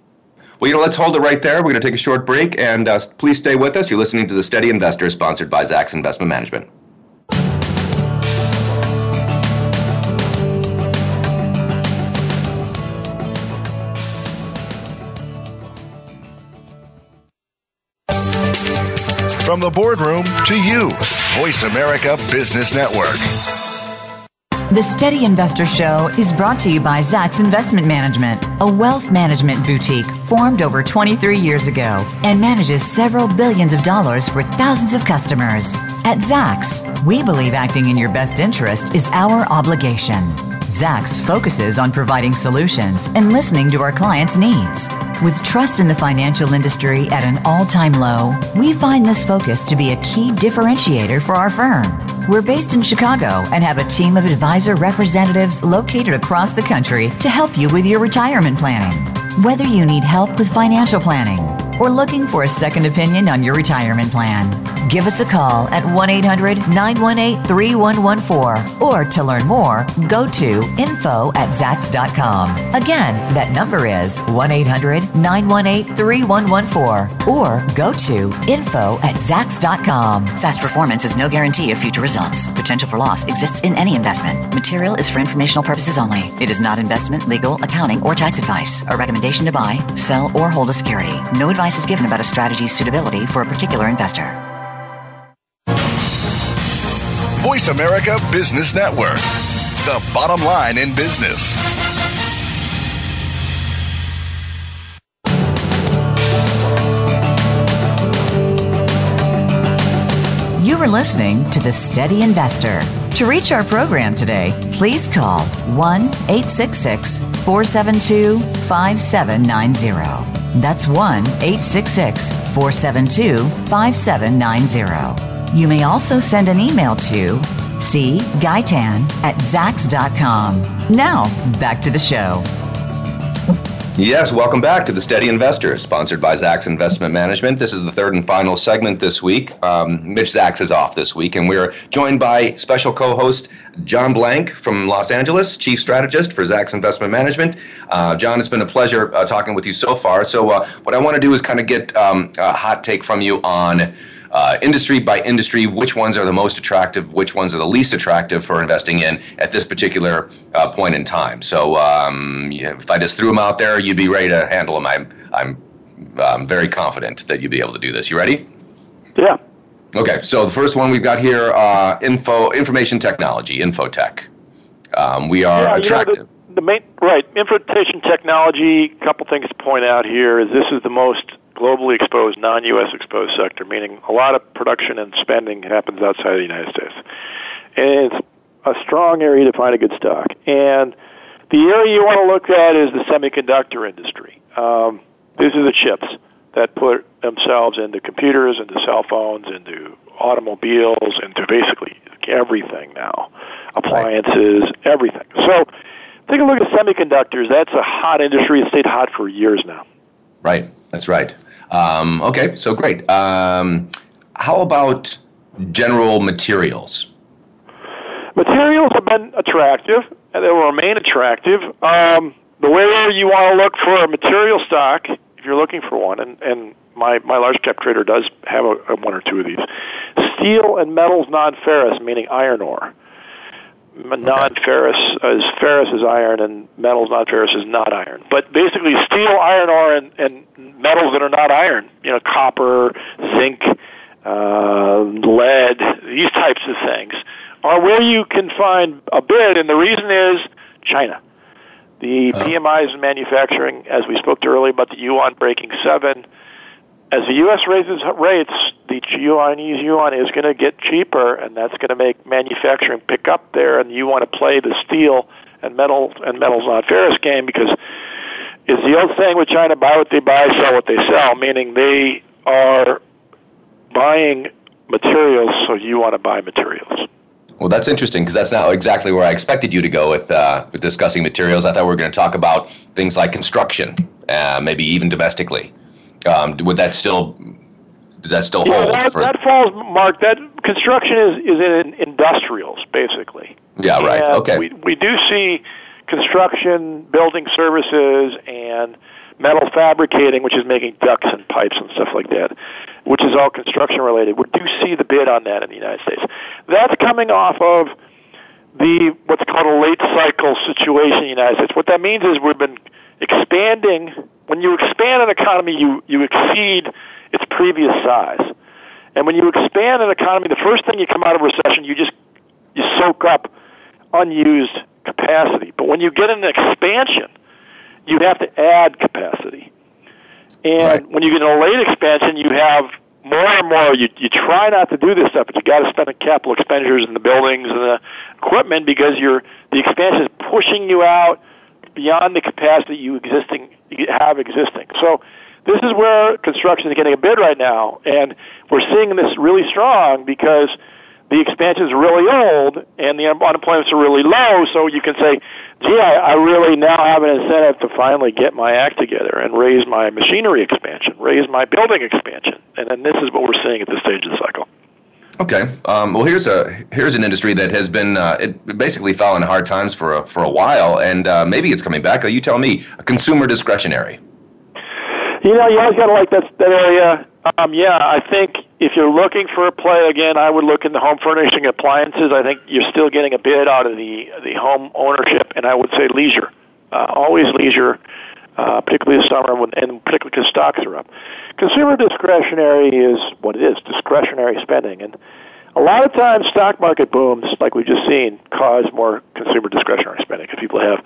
Well, you know, let's hold it right there. We're going to take a short break, and uh, please stay with us. You're listening to the Steady Investor, sponsored by Zacks Investment Management. From the boardroom to you, Voice America Business Network. The Steady Investor Show is brought to you by Zacks Investment Management, a wealth management boutique formed over 23 years ago and manages several billions of dollars for thousands of customers. At Zacks, we believe acting in your best interest is our obligation. Zacks focuses on providing solutions and listening to our clients' needs. With trust in the financial industry at an all time low, we find this focus to be a key differentiator for our firm. We're based in Chicago and have a team of advisor representatives located across the country to help you with your retirement planning. Whether you need help with financial planning, or looking for a second opinion on your retirement plan, give us a call at 1 800 918 3114 or to learn more, go to info at zacks.com. Again, that number is 1 800 918 3114 or go to info at zacks.com. Past performance is no guarantee of future results. Potential for loss exists in any investment. Material is for informational purposes only. It is not investment, legal, accounting, or tax advice. A recommendation to buy, sell, or hold a security. No advice is given about a strategy's suitability for a particular investor. Voice America Business Network, the bottom line in business. You are listening to The Steady Investor. To reach our program today, please call 1 866 472 5790. That's 1 866 472 5790. You may also send an email to cgaitan at zacks.com. Now, back to the show. Yes, welcome back to the Steady Investor, sponsored by Zacks Investment Management. This is the third and final segment this week. Um, Mitch Zacks is off this week, and we're joined by special co-host John Blank from Los Angeles, chief strategist for Zacks Investment Management. Uh, John, it's been a pleasure uh, talking with you so far. So, uh, what I want to do is kind of get um, a hot take from you on uh, industry by industry, which ones are the most attractive, which ones are the least attractive for investing in at this particular uh, point in time. So um, yeah, if I just threw them out there, you'd be ready to handle them. I'm, I'm, I'm very confident that you'd be able to do this. You ready? Yeah. Okay, so the first one we've got here, uh, info, information technology, infotech. Um, we are yeah, attractive. You know, the, the main right information technology. A couple things to point out here is this is the most globally exposed, non-U.S. exposed sector, meaning a lot of production and spending happens outside of the United States. And it's a strong area to find a good stock. And the area you want to look at is the semiconductor industry. Um, these are the chips that put themselves into computers, into cell phones, into automobiles, into basically everything now, appliances, everything. So take a look at semiconductors. That's a hot industry. It's stayed hot for years now. Right. That's right. Um, okay, so great. Um, how about general materials? Materials have been attractive, and they will remain attractive. Um, the way you want to look for a material stock, if you're looking for one, and, and my, my large cap trader does have a, a one or two of these, steel and metals non-ferrous, meaning iron ore non-ferrous as ferrous as iron and metals non-ferrous is not iron. But basically, steel, iron ore, and, and metals that are not iron, you know, copper, zinc, uh, lead, these types of things, are where you can find a bid. And the reason is China. The oh. PMIs in manufacturing, as we spoke to earlier about the yuan breaking seven, as the U.S. raises rates, the Chinese yuan is going to get cheaper, and that's going to make manufacturing pick up there. And you want to play the steel and metal and metals not ferrous game because it's the old saying with China: buy what they buy, sell what they sell. Meaning they are buying materials, so you want to buy materials. Well, that's interesting because that's not exactly where I expected you to go with uh, with discussing materials. I thought we were going to talk about things like construction, uh, maybe even domestically. Um, would that still does that still yeah, hold? That, for, that falls, Mark. That construction is is in industrials basically. Yeah, right. And okay. We we do see construction, building services, and metal fabricating, which is making ducts and pipes and stuff like that, which is all construction related. We do see the bid on that in the United States. That's coming off of the what's called a late cycle situation in the United States. What that means is we've been expanding when you expand an economy, you, you exceed its previous size. And when you expand an economy, the first thing you come out of recession, you just you soak up unused capacity. But when you get an expansion, you have to add capacity. And right. when you get in a late expansion, you have more and more. You you try not to do this stuff, but you got to spend the capital expenditures in the buildings and the equipment because you're the expansion is pushing you out beyond the capacity you existing have existing. So this is where construction is getting a bid right now, and we're seeing this really strong because the expansion is really old and the unemployment's are really low. So you can say, "Gee, I, I really now have an incentive to finally get my act together and raise my machinery expansion, raise my building expansion." And then this is what we're seeing at this stage of the cycle. Okay. Um, well, here's a here's an industry that has been uh, it basically fell in hard times for a, for a while, and uh, maybe it's coming back. You tell me. Consumer discretionary. You know, you always got to like that that area. Um, yeah, I think if you're looking for a play again, I would look in the home furnishing appliances. I think you're still getting a bid out of the the home ownership, and I would say leisure. Uh, always leisure, uh, particularly this summer, when, and particularly because stocks are up. Consumer discretionary is what it is, discretionary spending. And a lot of times stock market booms, like we've just seen, cause more consumer discretionary spending because people have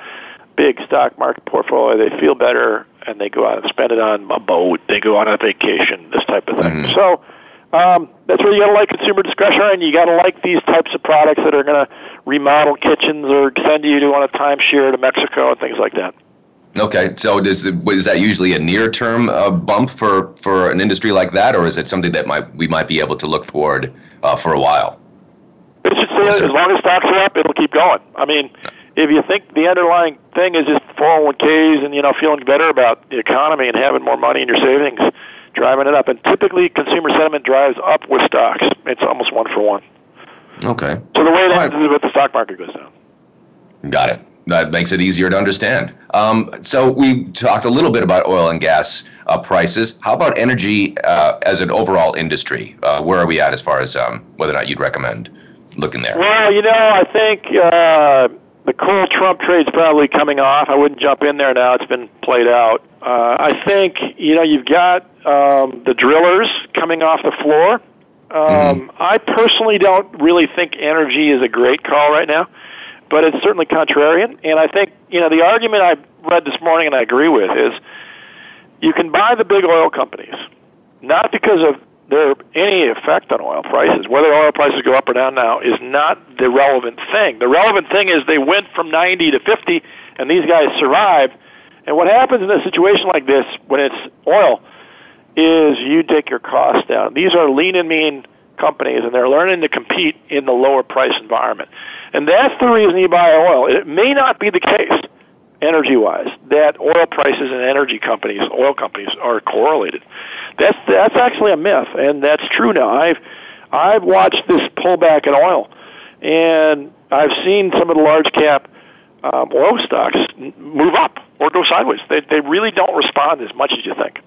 big stock market portfolio, they feel better, and they go out and spend it on a boat, they go on a vacation, this type of thing. Mm-hmm. So Um, that's where you got to like consumer discretionary, and you got to like these types of products that are going to remodel kitchens or send you to on a timeshare to Mexico and things like that. Okay, so does is that usually a near-term uh, bump for, for an industry like that, or is it something that might we might be able to look toward uh, for a while? It should say as long as stocks are up, it'll keep going. I mean, if you think the underlying thing is just 401ks and you know feeling better about the economy and having more money in your savings, driving it up, and typically consumer sentiment drives up with stocks. It's almost one for one. Okay. So the way it ends right. is if the stock market goes down. Got it that makes it easier to understand. Um, so we talked a little bit about oil and gas uh, prices. How about energy uh, as an overall industry? Uh, where are we at as far as um, whether or not you'd recommend looking there? Well, you know, I think uh, the coal Trump trade's probably coming off. I wouldn't jump in there now; it's been played out. Uh, I think you know you've got um, the drillers coming off the floor. Um, mm-hmm. I personally don't really think energy is a great call right now but it's certainly contrarian. And I think you know the argument I read this morning and I agree with is you can buy the big oil companies not because of their any effect on oil prices. Whether oil prices go up or down now is not the relevant thing. The relevant thing is they went from 90 to 50, and these guys survived. And what happens in a situation like this when it's oil is you take your costs down. These are lean and mean companies, and they're learning to compete in the lower price environment. And that's the reason you buy oil. It may not be the case, energy wise, that oil prices and energy companies, oil companies, are correlated. That's that's actually a myth, and that's true now. I've I've watched this pullback in oil, and I've seen some of the large cap um, oil stocks move up or go sideways. They they really don't respond as much as you think.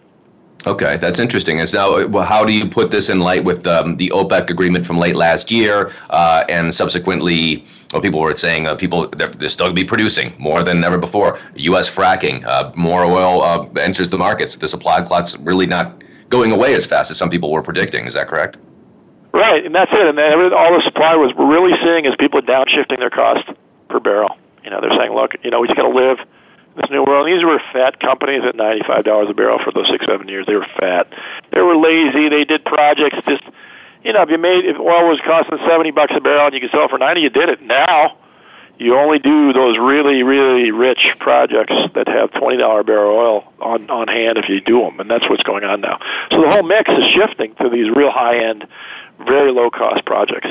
Okay, that's interesting. Is now, well, how do you put this in light with um, the OPEC agreement from late last year, uh, and subsequently, well, people were saying uh, people they're, they're still going to be producing more than ever before. U.S. fracking, uh, more oil uh, enters the markets. The supply clot's really not going away as fast as some people were predicting. Is that correct? Right, and that's it. And then all the supply was really seeing is people downshifting their cost per barrel. You know, they're saying, look, you know, we just got to live this new world. These were fat companies at ninety-five dollars a barrel for those six, seven years. They were fat. They were lazy. They did projects just, you know, if you made if oil was costing seventy bucks a barrel and you could sell for ninety, you did it. Now, you only do those really, really rich projects that have twenty dollar barrel oil on on hand if you do them, and that's what's going on now. So the whole mix is shifting to these real high end, very low cost projects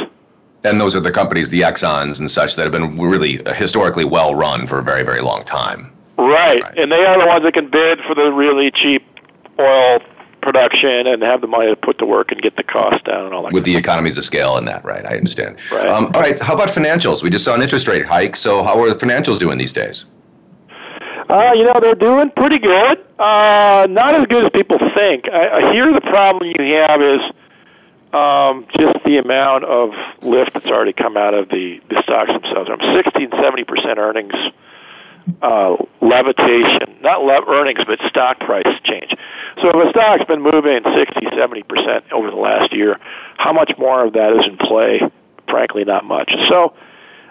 and those are the companies, the Exxon's and such, that have been really uh, historically well run for a very, very long time. Right. right. And they are the ones that can bid for the really cheap oil production and have the money to put to work and get the cost down and all that. With the economies of scale and that, right? I understand. Right. Um, all right. How about financials? We just saw an interest rate hike. So how are the financials doing these days? Uh, you know, they're doing pretty good. Uh, not as good as people think. I, I hear the problem you have is um, just the amount of lift that's already come out of the, the stocks themselves. I'm 60 and 70% earnings uh, levitation, not lev- earnings, but stock price change. So if a stock's been moving 60, 70% over the last year, how much more of that is in play? Frankly, not much. So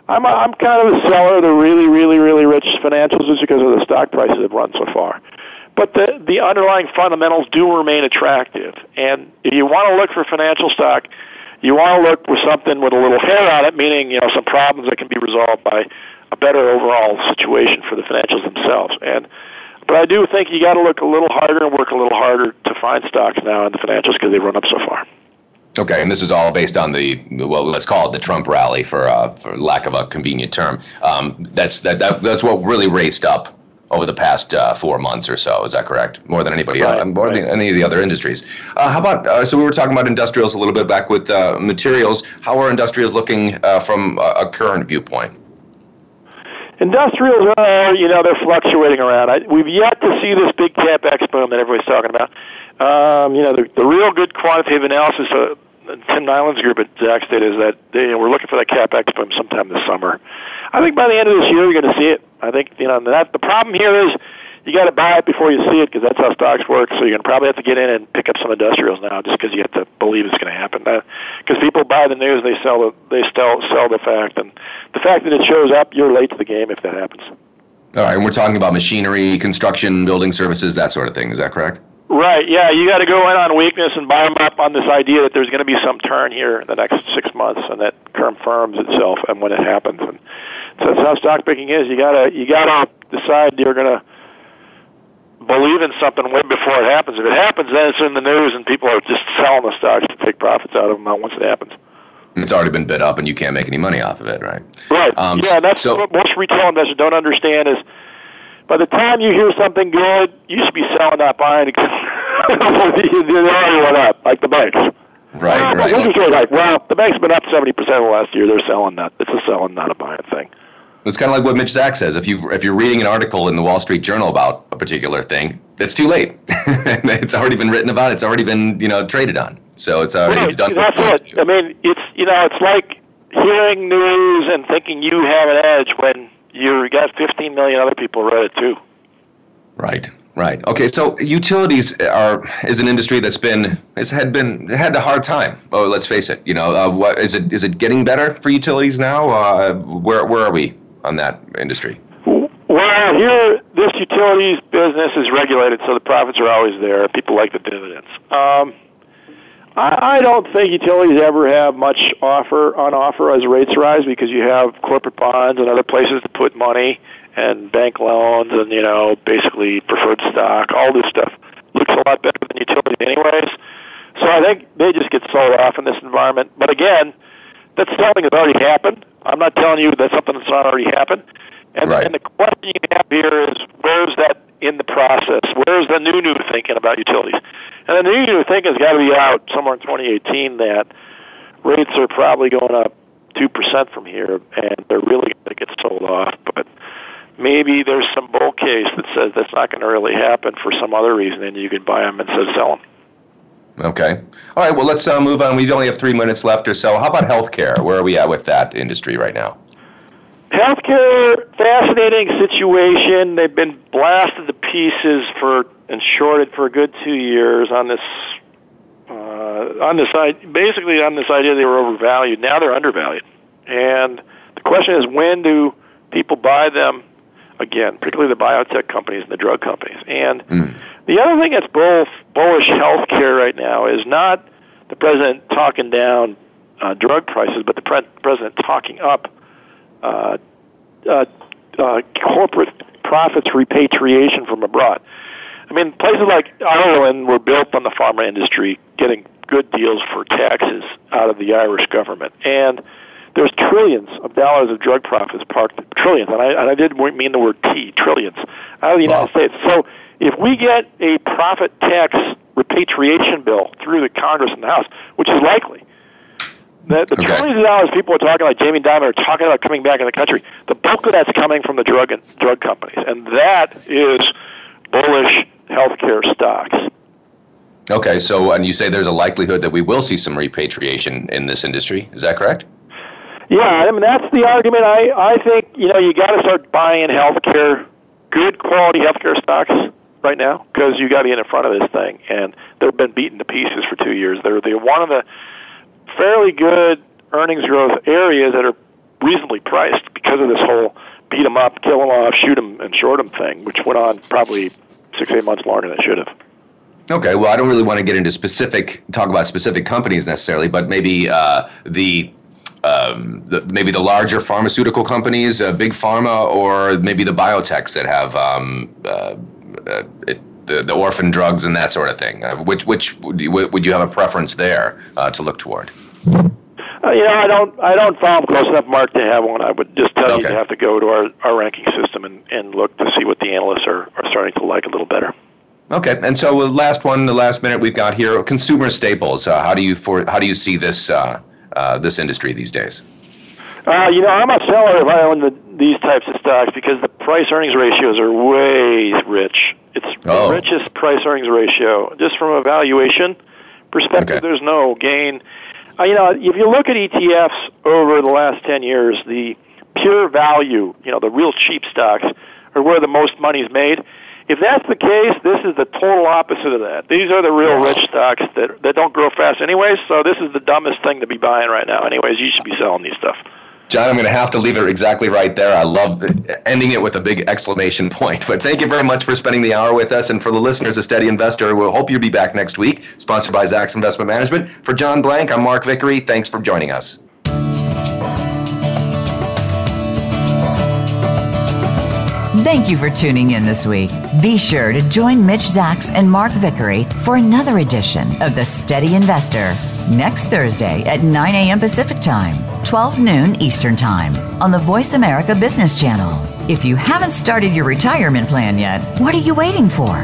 I'm, a, I'm kind of a seller of the really, really, really rich financials just because of the stock prices have run so far. But the, the underlying fundamentals do remain attractive. And if you want to look for financial stock, you want to look for something with a little hair on it, meaning, you know, some problems that can be resolved by better overall situation for the financials themselves. And but I do think you got to look a little harder and work a little harder to find stocks now in the financials because they've run up so far. Okay, and this is all based on the well, let's call it the Trump rally for uh, for lack of a convenient term. Um, that's that, that that's what really raced up over the past uh, four months or so. Is that correct? More than anybody right, else, more right. than any of the other industries. Uh, how about uh, so we were talking about industrials a little bit back with uh, materials. How are industrials looking uh, from a, a current viewpoint? Industrials are, you know, they're fluctuating around. I, we've yet to see this big capex boom that everybody's talking about. Um, you know, the, the real good quantitative analysis, uh, Tim Nyland's group at Zacks did is that they, you know, we're looking for that capex boom sometime this summer. I think by the end of this year, you're going to see it. I think, you know, that the problem here is you got to buy it before you see it because that's how stocks work. So you're going to probably have to get in and pick up some industrials now, just because you have to believe it's going to happen. Because people buy the news, they sell the they sell sell the fact, and the fact that it shows up, you're late to the game if that happens. All right, and we're talking about machinery, construction, building services, that sort of thing. Is that correct? Right. Yeah, you got to go in on weakness and buy them up on this idea that there's going to be some turn here in the next six months, and that confirms itself. And when it happens, and so that's how stock picking is. You gotta you gotta decide you're going to believe in something way before it happens. If it happens, then it's in the news, and people are just selling the stocks to take profits out of them once it happens. It's already been bid up, and you can't make any money off of it, right? Right. Um, yeah, that's so, what most retail investors don't understand is by the time you hear something good, you should be selling, not buying because they already went up, like the banks. Right, well, right. Like, well, the bank's been up 70% of the last year. They're selling that. It's a selling, not a buying thing. It's kind of like what Mitch Zacks says. If you if you're reading an article in the Wall Street Journal about a particular thing, it's too late. it's already been written about. It's already been you know traded on. So it's already right. it's done. That's it. I mean, it's you know it's like hearing news and thinking you have an edge when you got 15 million other people read it too. Right. Right. Okay. So utilities are is an industry that's been has had been had a hard time. Oh, let's face it. You know, uh, what is it? Is it getting better for utilities now? Uh, where where are we on that industry? Well, here this utilities business is regulated, so the profits are always there. People like the dividends. Um, I, I don't think utilities ever have much offer on offer as rates rise because you have corporate bonds and other places to put money and bank loans and you know basically preferred stock. All this stuff looks a lot better than utilities, anyways. So I think they just get sold off in this environment. But again, that selling has already happened. I'm not telling you that's something that's not already happened. And, right. and the question you have here is where's that in the process? Where's the new new thinking about utilities? And the new new thinking has got to be out somewhere in 2018 that rates are probably going up two percent from here, and they're really going to get sold off. But maybe there's some bull case that says that's not going to really happen for some other reason, and you can buy them instead of sell them. Okay. All right. Well, let's uh, move on. We only have three minutes left or so. How about healthcare? Where are we at with that industry right now? Healthcare, fascinating situation. They've been blasted to pieces for and shorted for a good two years on this uh, on this basically on this idea they were overvalued. Now they're undervalued, and the question is when do people buy them again, particularly the biotech companies and the drug companies. And mm. The other thing that's both bullish healthcare right now is not the president talking down uh, drug prices, but the pre- president talking up uh, uh, uh, corporate profits repatriation from abroad. I mean, places like Ireland were built on the pharma industry, getting good deals for taxes out of the Irish government, and there's trillions of dollars of drug profits parked, trillions, and I, and I did mean the word T, trillions, out of the United States. So if we get a profit tax repatriation bill through the Congress and the House, which is likely, the, the okay. trillions of dollars people are talking like Jamie Dimon are talking about coming back in the country, the bulk of that's coming from the drug and drug companies, and that is bullish healthcare stocks. Okay, so and you say there's a likelihood that we will see some repatriation in this industry. Is that correct? Yeah, I mean that's the argument. I I think you know you got to start buying healthcare, good quality healthcare stocks right now because you got to get in front of this thing, and they've been beaten to pieces for two years. They're they're one of the fairly good earnings growth areas that are reasonably priced because of this whole beat them up, kill them off, shoot them, and short them thing, which went on probably six eight months longer than it should have. Okay, well, I don't really want to get into specific talk about specific companies necessarily, but maybe uh, the um, the, maybe the larger pharmaceutical companies, uh, big pharma, or maybe the biotechs that have um, uh, uh, it, the, the orphan drugs and that sort of thing. Uh, which which would you, would you have a preference there uh, to look toward? Uh, you know, I don't I don't follow them close enough, Mark, to have one. I would just tell okay. you to have to go to our, our ranking system and, and look to see what the analysts are, are starting to like a little better. Okay, and so the last one, the last minute we've got here, consumer staples. Uh, how do you for how do you see this uh, uh, this industry these days? Uh, you know, I'm a seller if I own the, these types of stocks because the price earnings ratios are way rich. It's oh. the richest price earnings ratio. Just from a valuation perspective, okay. there's no gain. Uh, you know, if you look at ETFs over the last 10 years, the pure value, you know, the real cheap stocks are where the most money is made. If that's the case, this is the total opposite of that. These are the real rich stocks that that don't grow fast anyways. So this is the dumbest thing to be buying right now. Anyways, you should be selling these stuff. John, I'm going to have to leave it exactly right there. I love ending it with a big exclamation point. But thank you very much for spending the hour with us. And for the listeners of Steady Investor, we'll hope you'll be back next week. Sponsored by Zacks Investment Management. For John Blank, I'm Mark Vickery. Thanks for joining us. Thank you for tuning in this week. Be sure to join Mitch Zacks and Mark Vickery for another edition of The Steady Investor next Thursday at 9 a.m. Pacific Time, 12 noon Eastern Time on the Voice America Business Channel. If you haven't started your retirement plan yet, what are you waiting for?